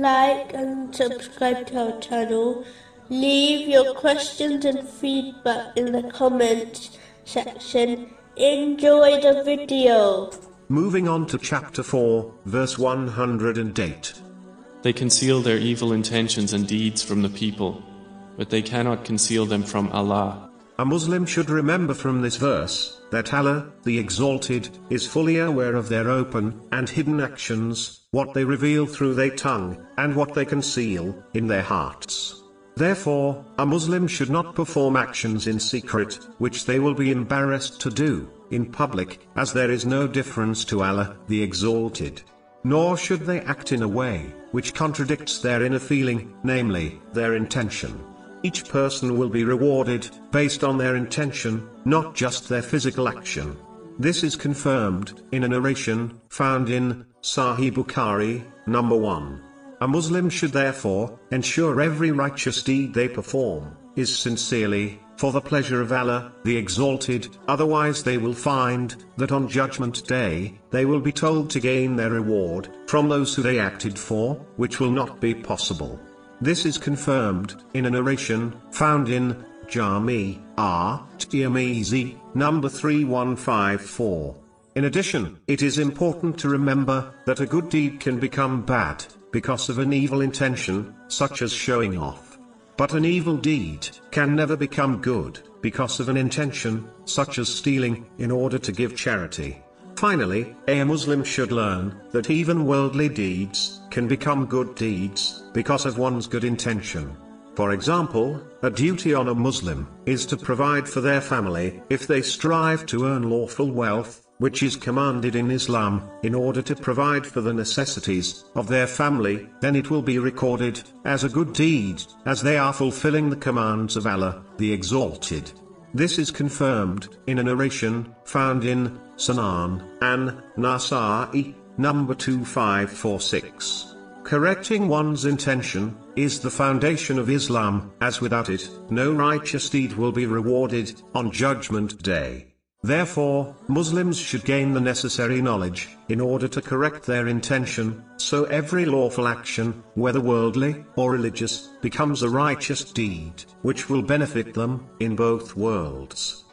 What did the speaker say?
like and subscribe to our channel. Leave your questions and feedback in the comments section. Enjoy the video. Moving on to chapter 4, verse 108. They conceal their evil intentions and deeds from the people, but they cannot conceal them from Allah. A Muslim should remember from this verse that Allah, the Exalted, is fully aware of their open and hidden actions, what they reveal through their tongue, and what they conceal in their hearts. Therefore, a Muslim should not perform actions in secret, which they will be embarrassed to do, in public, as there is no difference to Allah, the Exalted. Nor should they act in a way, which contradicts their inner feeling, namely, their intention. Each person will be rewarded, based on their intention, not just their physical action. This is confirmed, in a narration, found in, Sahih Bukhari, number 1. A Muslim should therefore, ensure every righteous deed they perform, is sincerely, for the pleasure of Allah, the Exalted, otherwise they will find, that on Judgment Day, they will be told to gain their reward, from those who they acted for, which will not be possible. This is confirmed, in a narration, found in, Jami, At Tirmizi, number 3154. In addition, it is important to remember, that a good deed can become bad, because of an evil intention, such as showing off. But an evil deed, can never become good, because of an intention, such as stealing, in order to give charity. Finally, a Muslim should learn, that even worldly deeds, can become good deeds, because of one's good intention. For example, a duty on a Muslim, is to provide for their family, if they strive to earn lawful wealth, which is commanded in Islam, in order to provide for the necessities of their family, then it will be recorded as a good deed, as they are fulfilling the commands of Allah, the Exalted. This is confirmed in a narration found in Sunan an Nasa'i, number 2546. Correcting one's intention is the foundation of Islam, as without it, no righteous deed will be rewarded on Judgment Day. Therefore, Muslims should gain the necessary knowledge, in order to correct their intention, so every lawful action, whether worldly or religious, becomes a righteous deed, which will benefit them in both worlds.